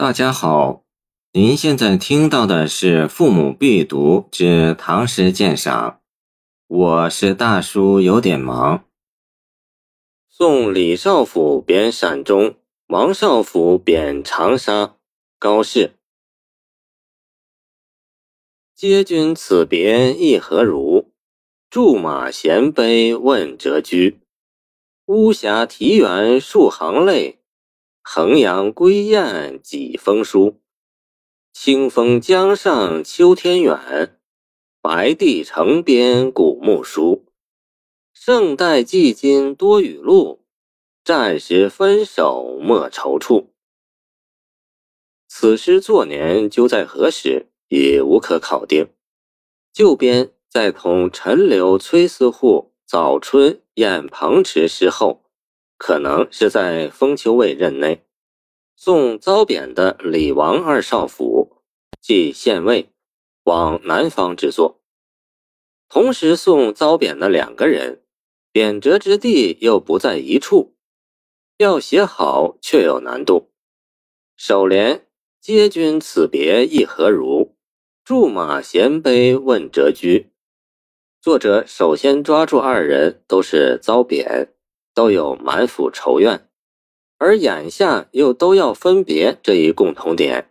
大家好，您现在听到的是《父母必读之唐诗鉴赏》，我是大叔，有点忙。送李少府贬陕中，王少府贬长沙。高适。嗟君此别意何如？驻马衔杯问谪居。巫峡啼猿数行泪，衡阳归雁几封书。清风江上秋天远，白帝城边古木疏。胜代寄今多雨露，战时分手莫踌躇。此诗作年究在何时，已无可考定。旧编在同陈留崔思户早春宴彭池诗后，可能是在封丘尉任内，送遭贬的李王二少府，即县尉，往南方之作。同时送遭贬的两个人。贬谪之地又不在一处，要写好却有难度。首联“皆君此别意何如？驻马衔杯问谪居”，作者首先抓住二人都是遭贬，都有满腹仇怨，而眼下又都要分别这一共同点，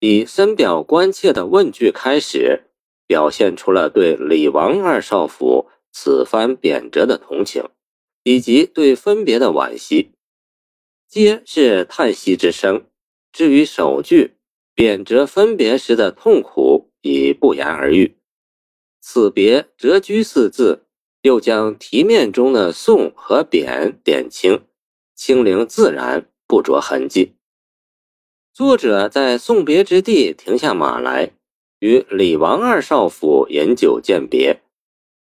以深表关切的问句开始，表现出了对李王二少府。此番贬谪的同情，以及对分别的惋惜，皆是叹息之声。至于首句贬谪分别时的痛苦，已不言而喻。此别谪居四字，又将题面中的送和贬点清，清灵自然，不着痕迹。作者在送别之地停下马来，与李王二少府饮酒饯别。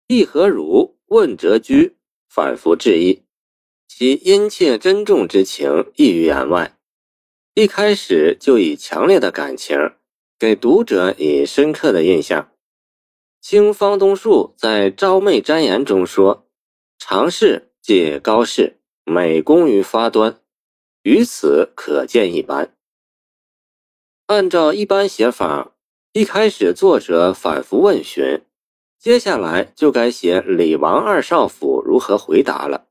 意何如？问谪居，反复致意，其殷切珍重之情溢于言外。一开始就以强烈的感情，给读者以深刻的印象。清方东树在《昭媚瞻言》中说：“常氏即高适，美功于发端，于此可见一斑。”按照一般写法，一开始作者反复问询。接下来就该写李王二少府如何回答了，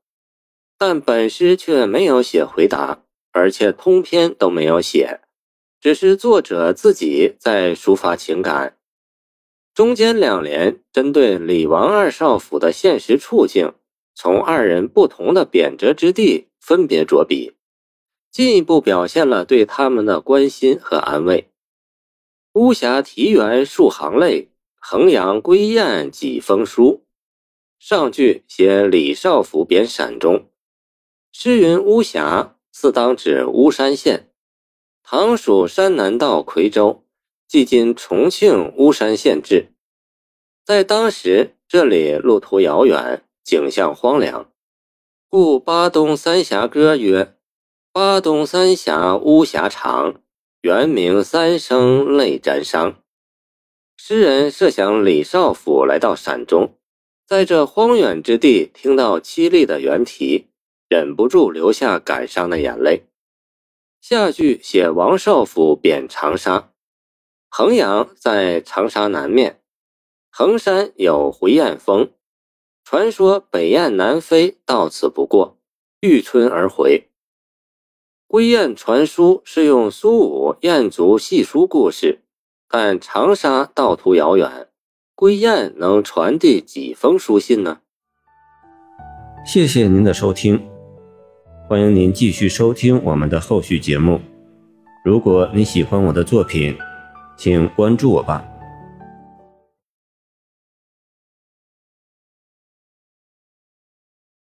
但本诗却没有写回答，而且通篇都没有写，只是作者自己在抒发情感。中间两联针对李王二少府的现实处境，从二人不同的贬谪之地分别着笔，进一步表现了对他们的关心和安慰。巫峡啼猿数行泪。衡阳归雁几封书，上句写李少府贬陕中。诗云巫峡，自当指巫山县，唐属山南道夔州，即今重庆巫山县治。在当时，这里路途遥远，景象荒凉，故巴东三峡歌曰：“巴东三峡巫峡长，原名三声泪沾裳。”诗人设想李少府来到陕中，在这荒远之地听到凄厉的原题，忍不住流下感伤的眼泪。下句写王少府贬长沙，衡阳在长沙南面，衡山有回雁峰，传说北雁南飞到此不过，遇春而回。归雁传书是用苏武雁族戏书故事。但长沙道途遥远，归雁能传递几封书信呢？谢谢您的收听，欢迎您继续收听我们的后续节目。如果你喜欢我的作品，请关注我吧。